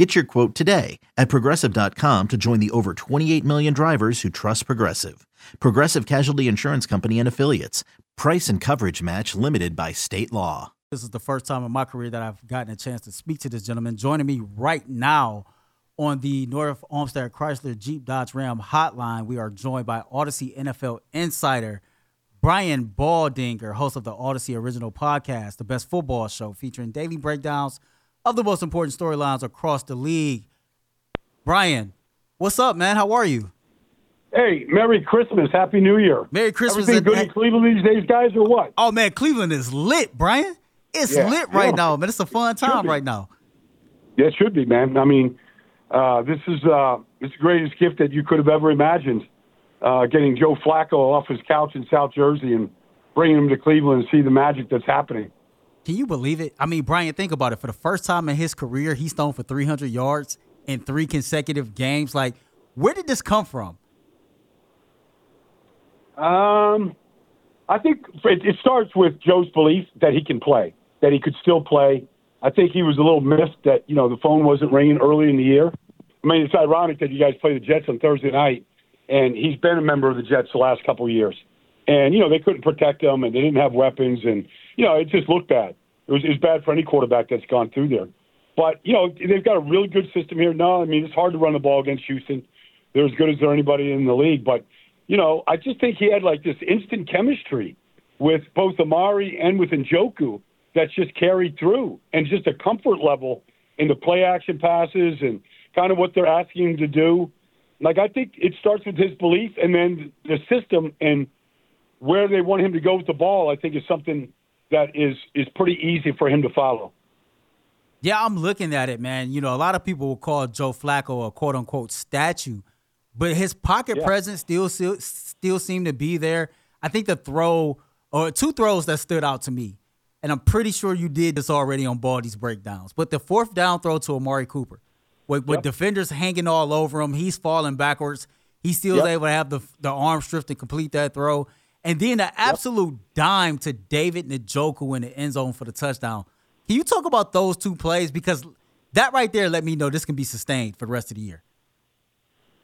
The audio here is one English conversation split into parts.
Get your quote today at progressive.com to join the over 28 million drivers who trust Progressive. Progressive Casualty Insurance Company and Affiliates. Price and coverage match limited by state law. This is the first time in my career that I've gotten a chance to speak to this gentleman. Joining me right now on the North Olmsted Chrysler Jeep Dodge Ram hotline, we are joined by Audacy NFL insider Brian Baldinger, host of the Audacy Original Podcast, the best football show featuring daily breakdowns of the most important storylines across the league. Brian, what's up, man? How are you? Hey, Merry Christmas, Happy New Year. Merry Christmas. Everything good in Cleveland these days, guys, or what? Oh man, Cleveland is lit, Brian. It's Yeah, lit right yeah. now, man. It's a fun time right now. Yeah, it should be, man. I mean, uh, this is uh, it's the greatest gift that you could have ever imagined. Uh, getting Joe Flacco off his couch in South Jersey and bringing him to Cleveland and see the magic that's happening. Can you believe it? I mean, Brian, think about it. For the first time in his career, he's thrown for 300 yards in three consecutive games. Like, where did this come from? Um, I think it, it starts with Joe's belief that he can play, that he could still play. I think he was a little miffed that you know the phone wasn't ringing early in the year. I mean, it's ironic that you guys play the Jets on Thursday night, and he's been a member of the Jets the last couple of years. And you know they couldn't protect him, and they didn't have weapons, and you know it just looked bad. It was, it was bad for any quarterback that's gone through there. But you know they've got a really good system here. No, I mean it's hard to run the ball against Houston. They're as good as there anybody in the league, but you know, I just think he had like this instant chemistry with both Amari and with Njoku that's just carried through, and just a comfort level in the play action passes and kind of what they're asking him to do. Like I think it starts with his belief, and then the system and where they want him to go with the ball. I think is something that is is pretty easy for him to follow. Yeah, I'm looking at it, man. You know, a lot of people will call Joe Flacco a quote unquote statue, but his pocket Yeah. presence still, still still seemed to be there. I think the throw or two throws that stood out to me, and I'm pretty sure you did this already on Baldy's breakdowns. But the fourth down throw to Amari Cooper, with, with Yep. defenders hanging all over him, he's falling backwards. He still Yep. able to have the the arm strength to complete that throw, and then the absolute dime to David Njoku in the end zone for the touchdown. Can you talk about those two plays because that right there let me know this can be sustained for the rest of the year.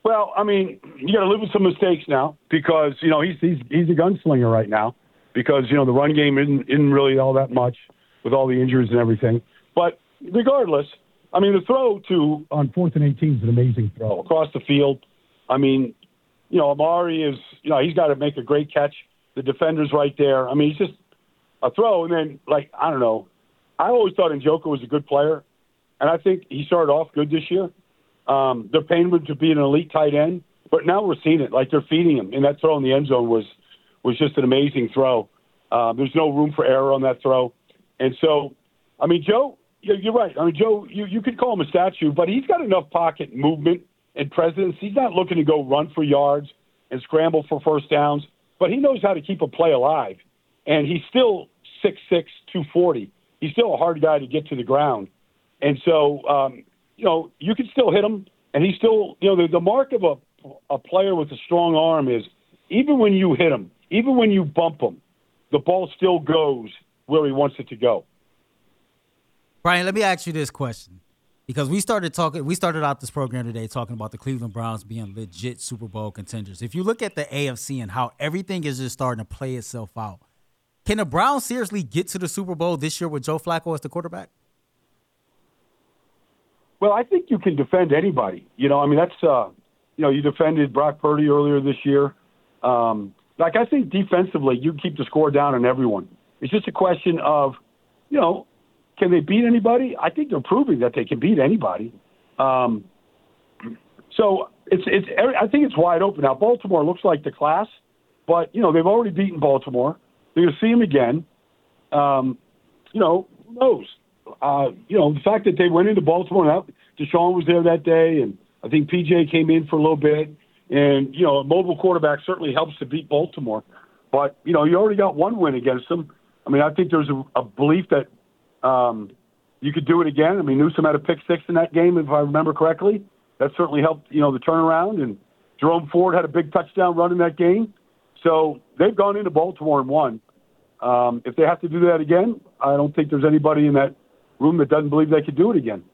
Well, I mean, you got to live with some mistakes now because you know he's he's he's a gunslinger right now because you know the run game isn't isn't really all that much with all the injuries and everything. But regardless, I mean the throw to on fourth and eighteen is an amazing throw across the field. I mean, you know Amari is you know he's got to make a great catch. The defender's right there. I mean, it's just a throw and then like I don't know. I always thought Njoku was a good player, and I think he started off good this year. Um, they're paying him to be an elite tight end, but now we're seeing it. Like they're feeding him, and that throw in the end zone was was just an amazing throw. Uh, there's no room for error on that throw, and so, I mean, Joe, you're right. I mean, Joe, you you could call him a statue, but he's got enough pocket movement and presence. He's not looking to go run for yards and scramble for first downs, but he knows how to keep a play alive, and he's still six six two forty. He's still a hard guy to get to the ground, and so. Um, you know, you can still hit him, and he's still, you know, the, the mark of a a player with a strong arm is even when you hit him, even when you bump him, the ball still goes where he wants it to go. Brian, let me ask you this question. Because we started talking we started out this program today talking about the Cleveland Browns being legit Super Bowl contenders. If you look at the AFC and how everything is just starting to play itself out, can the Browns seriously get to the Super Bowl this year with Joe Flacco as the quarterback? Well, I think you can defend anybody. You know, I mean, that's, uh, you know, you defended Brock Purdy earlier this year. Um, like, I think defensively, you keep the score down on everyone. It's just a question of, you know, can they beat anybody? I think they're proving that they can beat anybody. Um, so it's it's I think it's wide open now. Baltimore looks like the class, but you know they've already beaten Baltimore. They're going to see them again. Um, you know, who knows? Uh, you know, the fact that they went into Baltimore, now Deshaun was there that day, and I think PJ came in for a little bit. And you know, a mobile quarterback certainly helps to beat Baltimore. But you know, you already got one win against them. I mean, I think there's a, a belief that um, you could do it again. I mean, Newsome had a pick six in that game, if I remember correctly. That certainly helped, you know, the turnaround. And Jerome Ford had a big touchdown run in that game. So they've gone into Baltimore and won. Um, if they have to do that again, I don't think there's anybody in that room that doesn't believe they could do it again.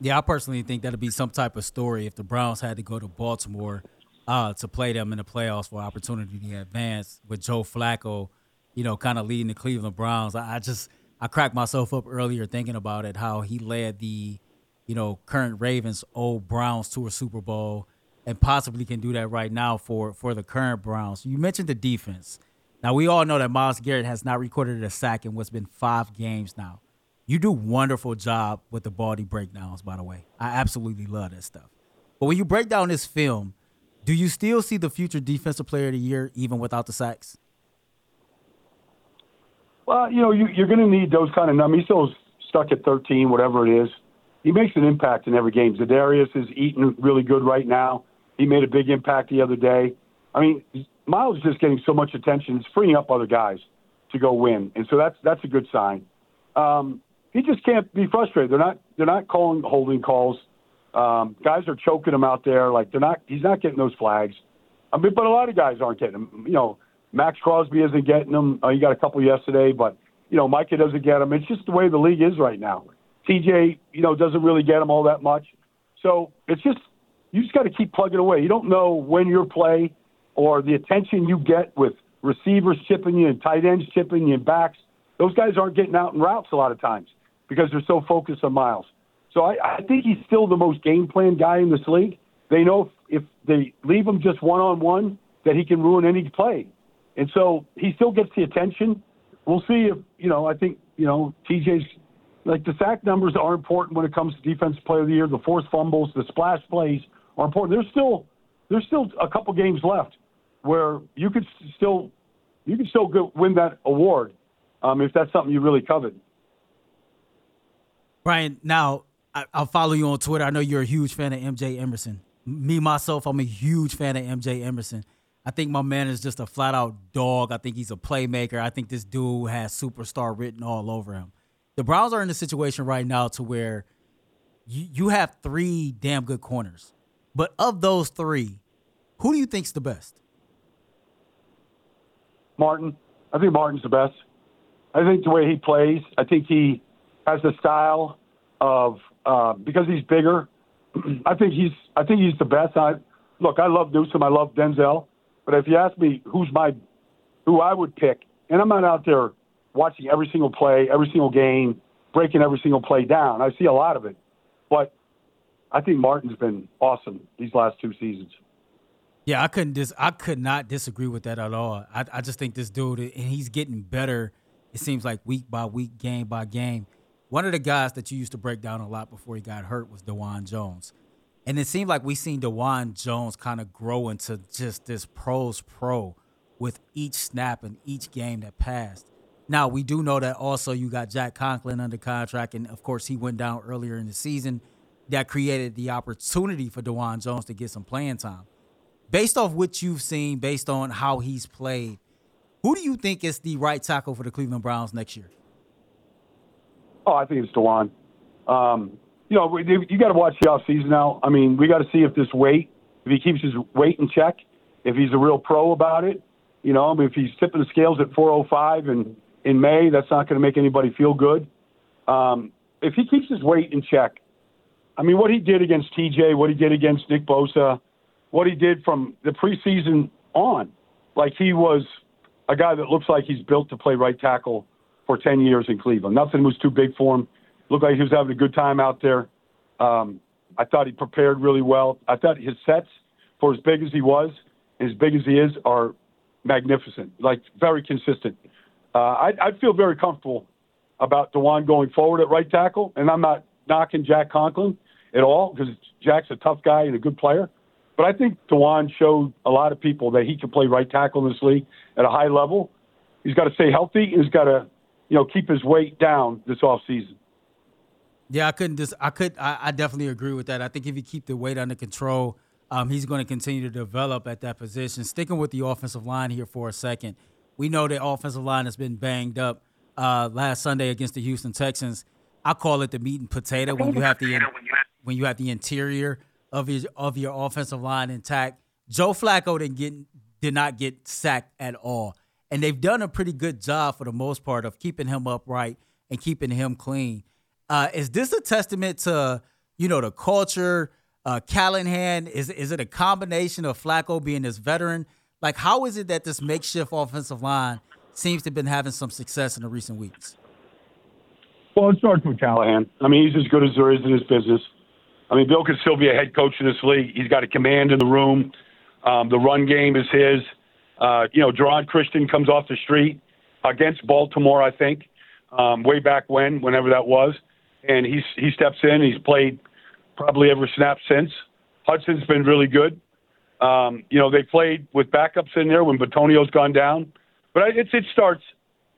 Yeah, I personally think that'd be some type of story if the Browns had to go to Baltimore uh, to play them in the playoffs for opportunity to advance with Joe Flacco, you know, kind of leading the Cleveland Browns. I, I just I cracked myself up earlier thinking about it, how he led the, you know, current Ravens, old Browns to a Super Bowl, and possibly can do that right now for for the current Browns. You mentioned the defense. Now we all know that Myles Garrett has not recorded a sack in what's been five games now. You do wonderful job with the Baldy breakdowns, by the way. I absolutely love that stuff. But when you break down this film, do you still see the future defensive player of the year even without the sacks? Well, you know, you, are going to need those kind of numbers. He's still stuck at 13, whatever it is. He makes an impact in every game. Za'Darius is eating really good right now. He made a big impact the other day. I mean, Myles is just getting so much attention. It's freeing up other guys to go win, and so that's that's a good sign. Um, he just can't be frustrated. They're not they're not calling holding calls. Um, guys are choking him out there. Like they're not. He's not getting those flags. I mean, but a lot of guys aren't getting them. You know, Maxx Crosby isn't getting them. Uh, he got a couple yesterday, but you know, Micah doesn't get them. It's just the way the league is right now. TJ, you know, doesn't really get them all that much. So it's just you just got to keep plugging away. You don't know when your play or the attention you get with receivers chipping you and tight ends chipping you and backs. Those guys aren't getting out in routes a lot of times because they're so focused on Myles. So I, I think he's still the most game plan guy in this league. They know if, if they leave him just one on one, that he can ruin any play. And so he still gets the attention. We'll see if, you know, I think, you know, TJ's like the sack numbers are important when it comes to defensive player of the year. The forced fumbles, the splash plays are important. There's still there's still a couple games left where you could still you could still go win that award um, if that's something you really covet. Brian, now I, will follow you on Twitter. I know you're a huge fan of MJ Emerson. Me myself, I'm a huge fan of MJ Emerson. I think my man is just a flat out dog. I think he's a playmaker. I think this dude has superstar written all over him. The Browns are in a situation right now to where you, you have three damn good corners. But of those three, who do you think's the best? Martin. I think Martin's the best. I think the way he plays, I think he has the style of uh, because he's bigger. I think he's I think he's the best. I look, I love Newsome, I love Denzel, but if you ask me who's my who I would pick, and I'm not out there watching every single play, every single game, breaking every single play down. I see a lot of it, but I think Martin's been awesome these last two seasons. Yeah, I couldn't dis- I could not disagree with that at all. I, I just think this dude and he's getting better. It seems like week by week, game by game. One of the guys that you used to break down a lot before he got hurt was Dawand Jones. And it seemed like we seen Dawand Jones kind of grow into just this pros pro with each snap and each game that passed. Now we do know that also you got Jack Conklin under contract, and of course he went down earlier in the season. That created the opportunity for Dawand Jones to get some playing time. Based off what you've seen, based on how he's played, who do you think is the right tackle for the Cleveland Browns next year? Oh, I think it's Dawand. Um, you know, you got to watch the off season now. I mean, we got to see if this weight, if he keeps his weight in check, if he's a real pro about it. You know, I mean, if he's tipping the scales at 405 and in May, that's not going to make anybody feel good. Um, if he keeps his weight in check, I mean, what he did against TJ, what he did against Nick Bosa, what he did from the preseason on, like he was a guy that looks like he's built to play right tackle for 10 years in Cleveland. Nothing was too big for him. Looked like he was having a good time out there. Um, I thought he prepared really well. I thought his sets, for as big as he was, as big as he is, are magnificent, like very consistent. Uh, I, I feel very comfortable about Dawand going forward at right tackle, and I'm not knocking Jack Conklin at all because Jack's a tough guy and a good player. But I think Dawand showed a lot of people that he can play right tackle in this league at a high level. He's got to stay healthy. He's got to you know, keep his weight down this off season. Yeah, I couldn't just I could I, I, definitely agree with that. I think if you keep the weight under control, um, he's going to continue to develop at that position. Sticking with the offensive line here for a second, We know the offensive line has been banged up uh, last Sunday against the Houston Texans. I call it the meat and potato when you have the when you have the interior of your of your offensive line intact. Joe Flacco didn't get did not get sacked at all, and they've done a pretty good job for the most part of keeping him upright and keeping him clean. Uh, is this a testament to you know the culture? Uh, Callahan is is it a combination of Flacco being this veteran? Like, how is it that this makeshift offensive line seems to have been having some success in the recent weeks? Well, it starts with Callahan. I mean, he's as good as there is in his business. I mean, Bill could still be a head coach in this league. He's got a command in the room. Um, the run game is his. Uh, you know, Geron Christian comes off the street against Baltimore, I think, um, way back when, whenever that was, and he's he steps in. He's played probably every snap since. Hudson's been really good. Um, you know, they played with backups in there when Bitonio's gone down, but it's it starts.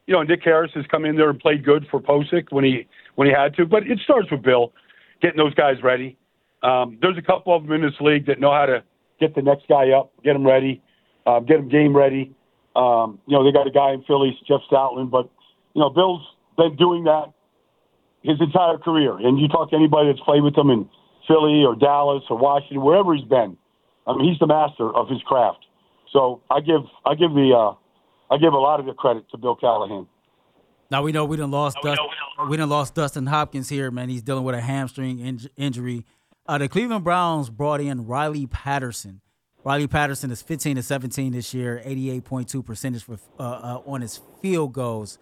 You know, Nick Harris has come in there and played good for Pocic when he when he had to, but it starts with Bill getting those guys ready. Um, there's a couple of them in this league that know how to get the next guy up, get him ready, uh, get him game ready. Um, you know, they got a guy in Philly, Jeff Stoutland, but you know, Bill's been doing that his entire career. And you talk to anybody that's played with him in Philly or Dallas or Washington, wherever he's been. I mean, he's the master of his craft. So I give I give the uh, I give a lot of the credit to Bill Callahan. Now we know we didn't lost Dust, we didn't lost Dustin Hopkins here, man. He's dealing with a hamstring in- injury. Uh, the Cleveland Browns brought in Riley Patterson. Riley Patterson is 15 to 17 this year, 88.2 percentage for uh, uh, on his field goals.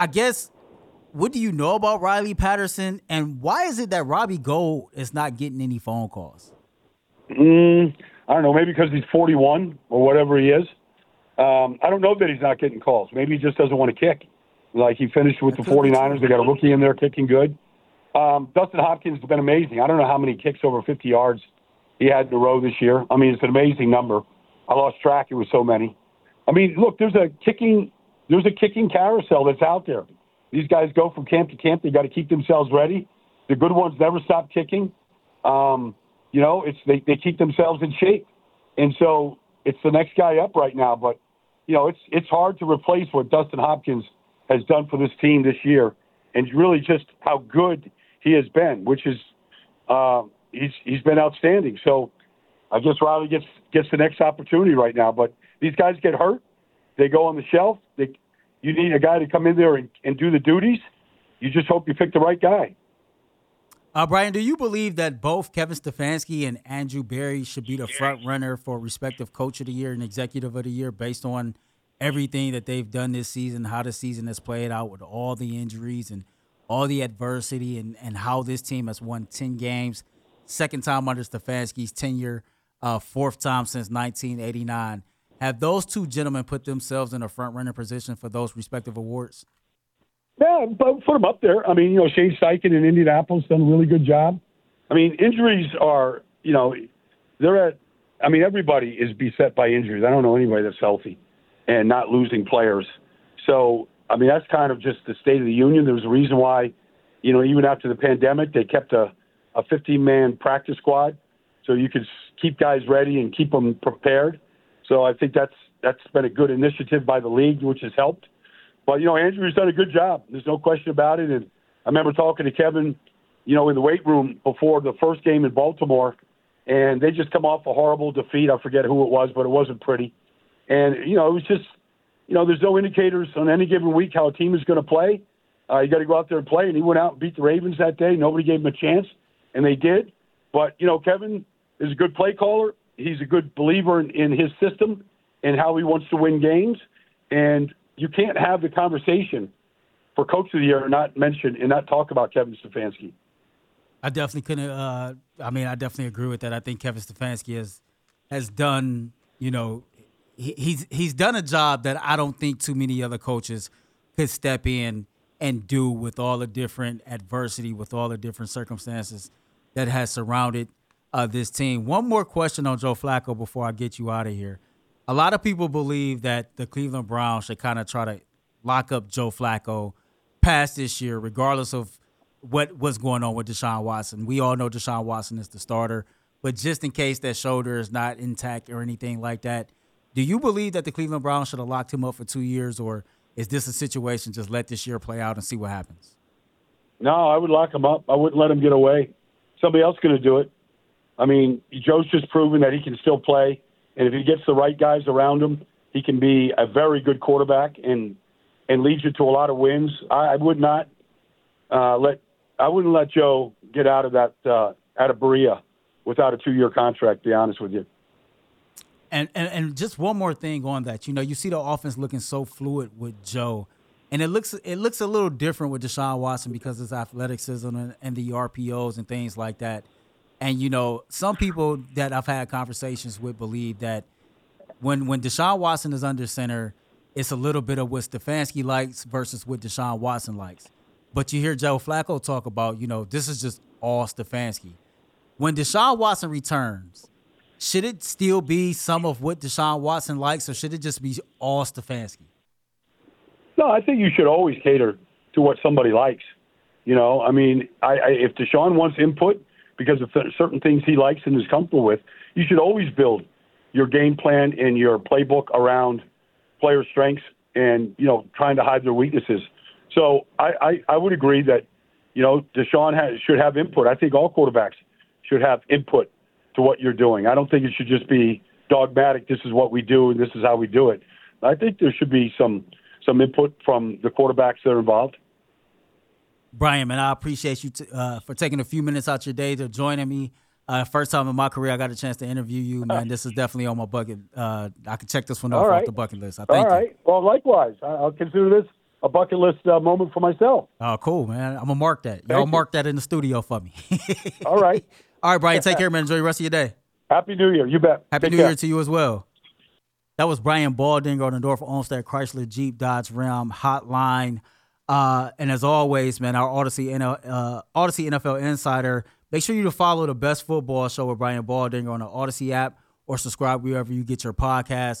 I guess what do you know about Riley Patterson, and why is it that Robbie Gould is not getting any phone calls? Mm, I don't know. Maybe because he's 41 or whatever he is. Um, I don't know that he's not getting calls. Maybe he just doesn't want to kick. Like he finished with the 49ers. They got a rookie in there kicking good. Um, Dustin Hopkins has been amazing. I don't know how many kicks over 50 yards he had in a row this year. I mean, it's an amazing number. I lost track. It was so many. I mean, look, there's a kicking, there's a kicking carousel that's out there. These guys go from camp to camp. They got to keep themselves ready. The good ones never stop kicking. Um, you know, it's they, they keep themselves in shape, and so it's the next guy up right now. But you know, it's it's hard to replace what Dustin Hopkins has done for this team this year, and really just how good he has been, which is uh, he's he's been outstanding. So I guess Riley gets gets the next opportunity right now. But these guys get hurt, they go on the shelf. They you need a guy to come in there and, and do the duties. You just hope you pick the right guy. Uh, Brian, do you believe that both Kevin Stefanski and Andrew Berry should be the front runner for respective coach of the year and executive of the year based on everything that they've done this season, how the season has played out with all the injuries and all the adversity and, and how this team has won 10 games, second time under Stefanski's tenure, uh, fourth time since 1989. Have those two gentlemen put themselves in a front runner position for those respective awards? Yeah, but put them up there. I mean, you know, Shane Steichen in Indianapolis done a really good job. I mean, injuries are, you know, they're at. I mean, everybody is beset by injuries. I don't know anybody that's healthy and not losing players. So, I mean, that's kind of just the state of the union. There's a reason why, you know, even after the pandemic, they kept a a 15 man practice squad so you could keep guys ready and keep them prepared. So I think that's that's been a good initiative by the league, which has helped. But you know, Andrew's done a good job. There's no question about it. And I remember talking to Kevin, you know, in the weight room before the first game in Baltimore, and they just come off a horrible defeat. I forget who it was, but it wasn't pretty. And you know, it was just, you know, there's no indicators on any given week how a team is going to play. Uh, you got to go out there and play. And he went out and beat the Ravens that day. Nobody gave him a chance, and they did. But you know, Kevin is a good play caller. He's a good believer in, in his system and how he wants to win games. And you can't have the conversation for coach of the year and not mention and not talk about Kevin Stefanski. I definitely couldn't. Uh, I mean, I definitely agree with that. I think Kevin Stefanski has has done. You know, he, he's he's done a job that I don't think too many other coaches could step in and do with all the different adversity, with all the different circumstances that has surrounded uh, this team. One more question on Joe Flacco before I get you out of here. A lot of people believe that the Cleveland Browns should kind of try to lock up Joe Flacco past this year, regardless of what was going on with Deshaun Watson. We all know Deshaun Watson is the starter, but just in case that shoulder is not intact or anything like that, Do you believe that the Cleveland Browns should have locked him up for two years, or is this a situation just let this year play out and see what happens? No, I would lock him up. I wouldn't let him get away. Somebody else going to do it. I mean, Joe's just proven that he can still play, and if he gets the right guys around him, he can be a very good quarterback and and lead you to a lot of wins. I, I would not uh, let I wouldn't let Joe get out of that uh, out of Berea without a two year contract. To be honest with you. And, and and just one more thing on that, you know, you see the offense looking so fluid with Joe, and it looks it looks a little different with Deshaun Watson because of his athleticism and, and the RPOs and things like that. And you know, some people that I've had conversations with believe that when when Deshaun Watson is under center, it's a little bit of what Stefanski likes versus what Deshaun Watson likes. But you hear Joe Flacco talk about, you know, this is just all Stefanski. When Deshaun Watson returns, should it still be some of what Deshaun Watson likes, or should it just be all Stefanski? No, I think you should always cater to what somebody likes. You know, I mean, I, I, if Deshaun wants input because of th- certain things he likes and is comfortable with, you should always build your game plan and your playbook around player strengths and you know trying to hide their weaknesses. So I, I, I would agree that you know Deshaun has, should have input. I think all quarterbacks should have input to what you're doing. I don't think it should just be dogmatic. This is what we do and this is how we do it. I think there should be some some input from the quarterbacks that are involved. Brian, man, I appreciate you t- uh, for taking a few minutes out your day to joining me. Uh, first time in my career, I got a chance to interview you, man. This is definitely on my bucket. Uh, I can check this one off, right. off the bucket list. I thank All right. you. Well, likewise, I'll consider this a bucket list uh, moment for myself. Oh, cool, man. I'm gonna mark that. Y'all you. mark that in the studio for me. All right. All right, Brian. Take care, man. Enjoy the rest of your day. Happy New Year. You bet. Happy Take New care. Year to you as well. That was Brian Baldinger on the North Olmsted Chrysler Jeep Dodge Ram hotline. Uh, and as always, man, our Audacy, uh, Audacy NFL Insider. Make sure you follow the Best Football Show with Brian Baldinger on the Audacy app or subscribe wherever you get your podcast.